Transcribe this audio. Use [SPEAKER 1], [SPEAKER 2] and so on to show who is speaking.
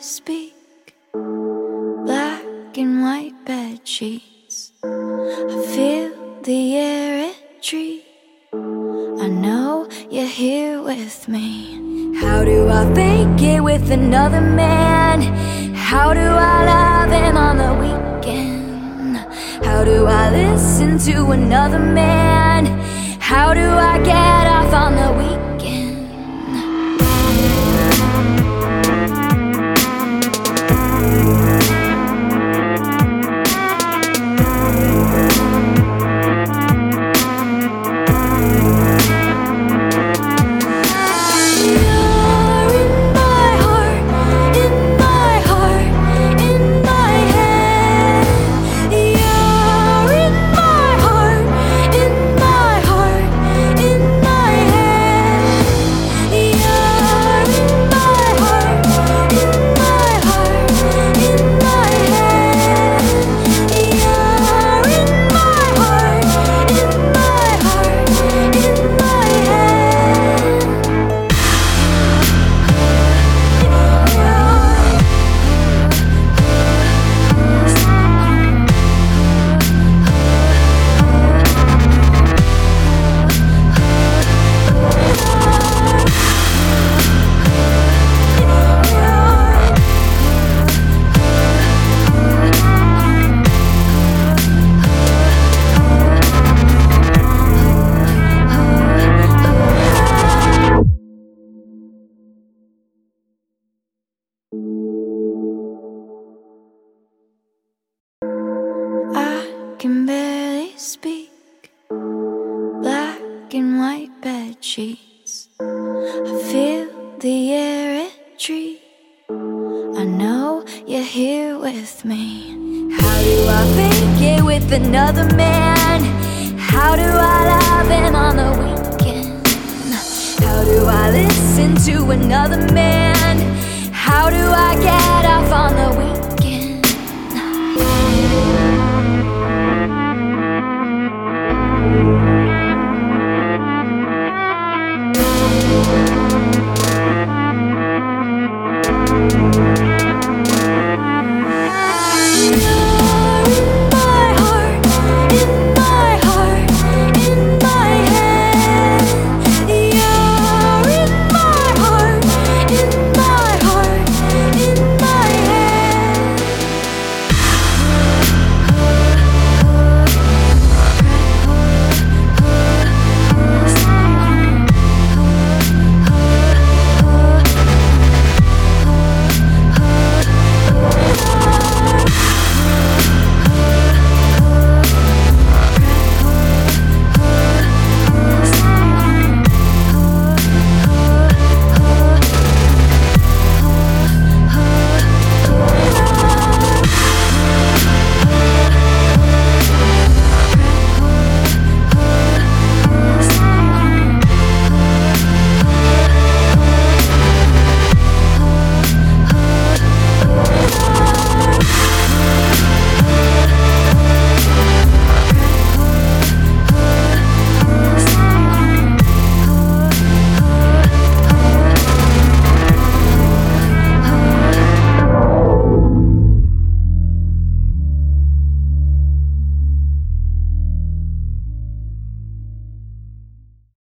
[SPEAKER 1] speak. Black and white bed sheets. I feel the air retreat. I know you're here with me. How do I fake it with another man? How do I love him on the weekend? How do I listen to another man? How do I get off on the weekend? And white bed sheets. I feel the air retreat. I know you're here with me. How do I fake it with another man? How do I love him on the weekend? How do I listen to another man?